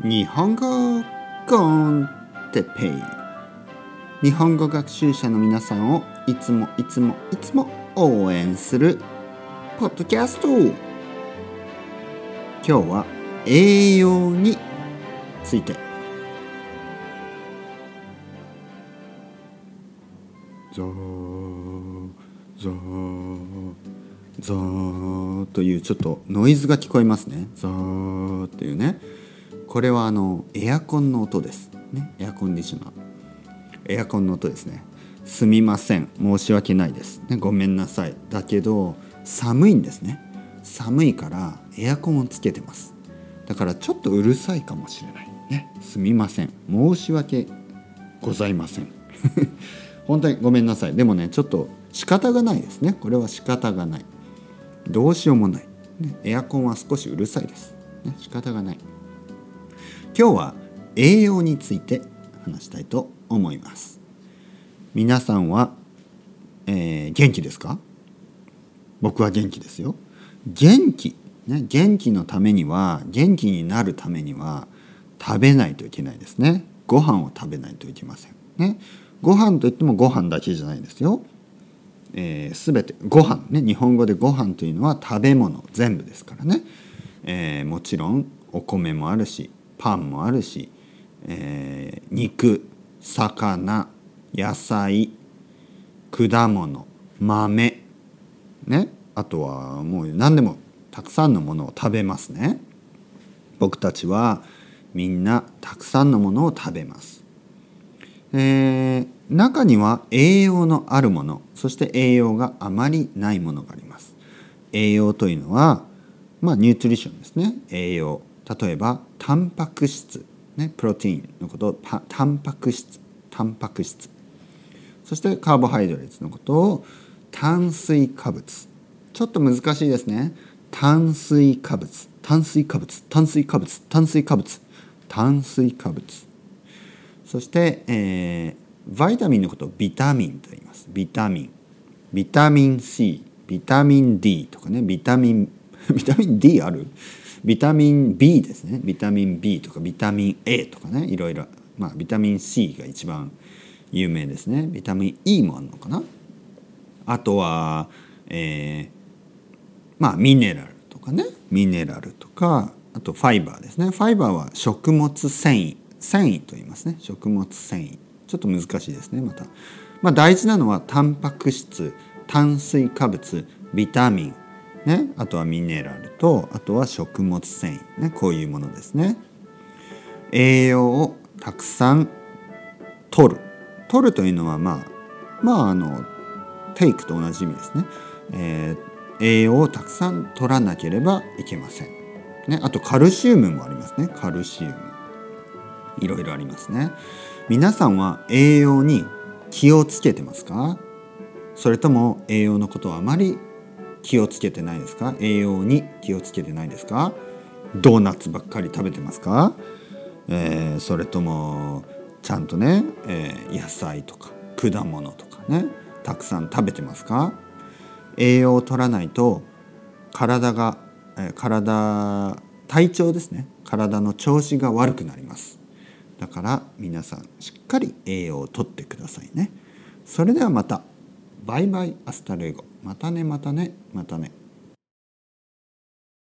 日本語コンテペイ。日本語学習者の皆さんをいつもいつもいつも応援するポッドキャスト。今日は栄養について。ゾーゾーゾーというちょっとノイズが聞こえますね。ゾーっていうね。これはあのエアコンの音です。ね。エアコンディショナーエアコンの音ですね。すみません。申し訳ないです。ね。ごめんなさい。だけど寒いんですね。寒いからエアコンをつけてます。だからちょっとうるさいかもしれない。ね。すみません。申し訳ございません。本当にごめんなさい。でもねちょっと仕方がないですね。これは仕方がない。どうしようもない、ね、エアコンは少しうるさいです、ね、仕方がない。今日は栄養について話したいと思います。皆さんは、えー、元気ですか？僕は元気ですよ。元気ね元気のためには元気になるためには食べないといけないですね。ご飯を食べないといけません。ね。ご飯といってもご飯だけじゃないですよ。えー、全てご飯ね日本語でご飯というのは食べ物全部ですからね、えー、もちろんお米もあるしパンもあるし、えー、肉魚野菜果物豆ね。あとはもう何でもたくさんのものを食べますね。僕たちはみんなたくさんのものを食べます、えー、中には栄養のあるものそして栄養があまりないものがあります。栄養というのはまあニュートリションですね。栄養。例えばタンパク質。ねプロテインのこと。をタンパク質。タンパク質。そしてカーボハイドレーツのことを炭水化物。ちょっと難しいですね。炭水化物。炭水化物。炭水化物。炭水化物。炭水化物。そして、えー、バイタミンのこと。をビタミンと言います。ビタミン。ビタミン C ビタミン D とかね。ビタミン ビタミン D ある？ビタミン B ですね。ビタミン B とかビタミン A とかね。いろいろ。まあビタミン C が一番有名ですね。ビタミン E もあるのかな。あとはえー、まあミネラルとかね。ミネラルとかあとファイバーですね。ファイバーは食物繊維。繊維と言いますね。食物繊維。ちょっと難しいですねまた、まあ、大事なのはタンパク質炭水化物ビタミン。ね、あとはミネラルとあとは食物繊維、ね、こういうものですね。栄養をたくさん取る。取るというのはまあまああのテイクと同じ意味ですね、えー、栄養をたくさん取らなければいけません、ね、あとカルシウムもありますね。カルシウム。いろいろありますね。皆さんは栄養に気をつけてますか？それとも栄養のことはあまり気をつけてないですか？栄養に気をつけてないですか？ドーナツばっかり食べてますか、えー、それともちゃんとね、えー、野菜とか果物とかねたくさん食べてますか？栄養を取らないと体が、えー、体体調ですね。体の調子が悪くなります。だから皆さんしっかり栄養をとってくださいね。それではまた。バイバイ hasta luego。またねまたねまたね。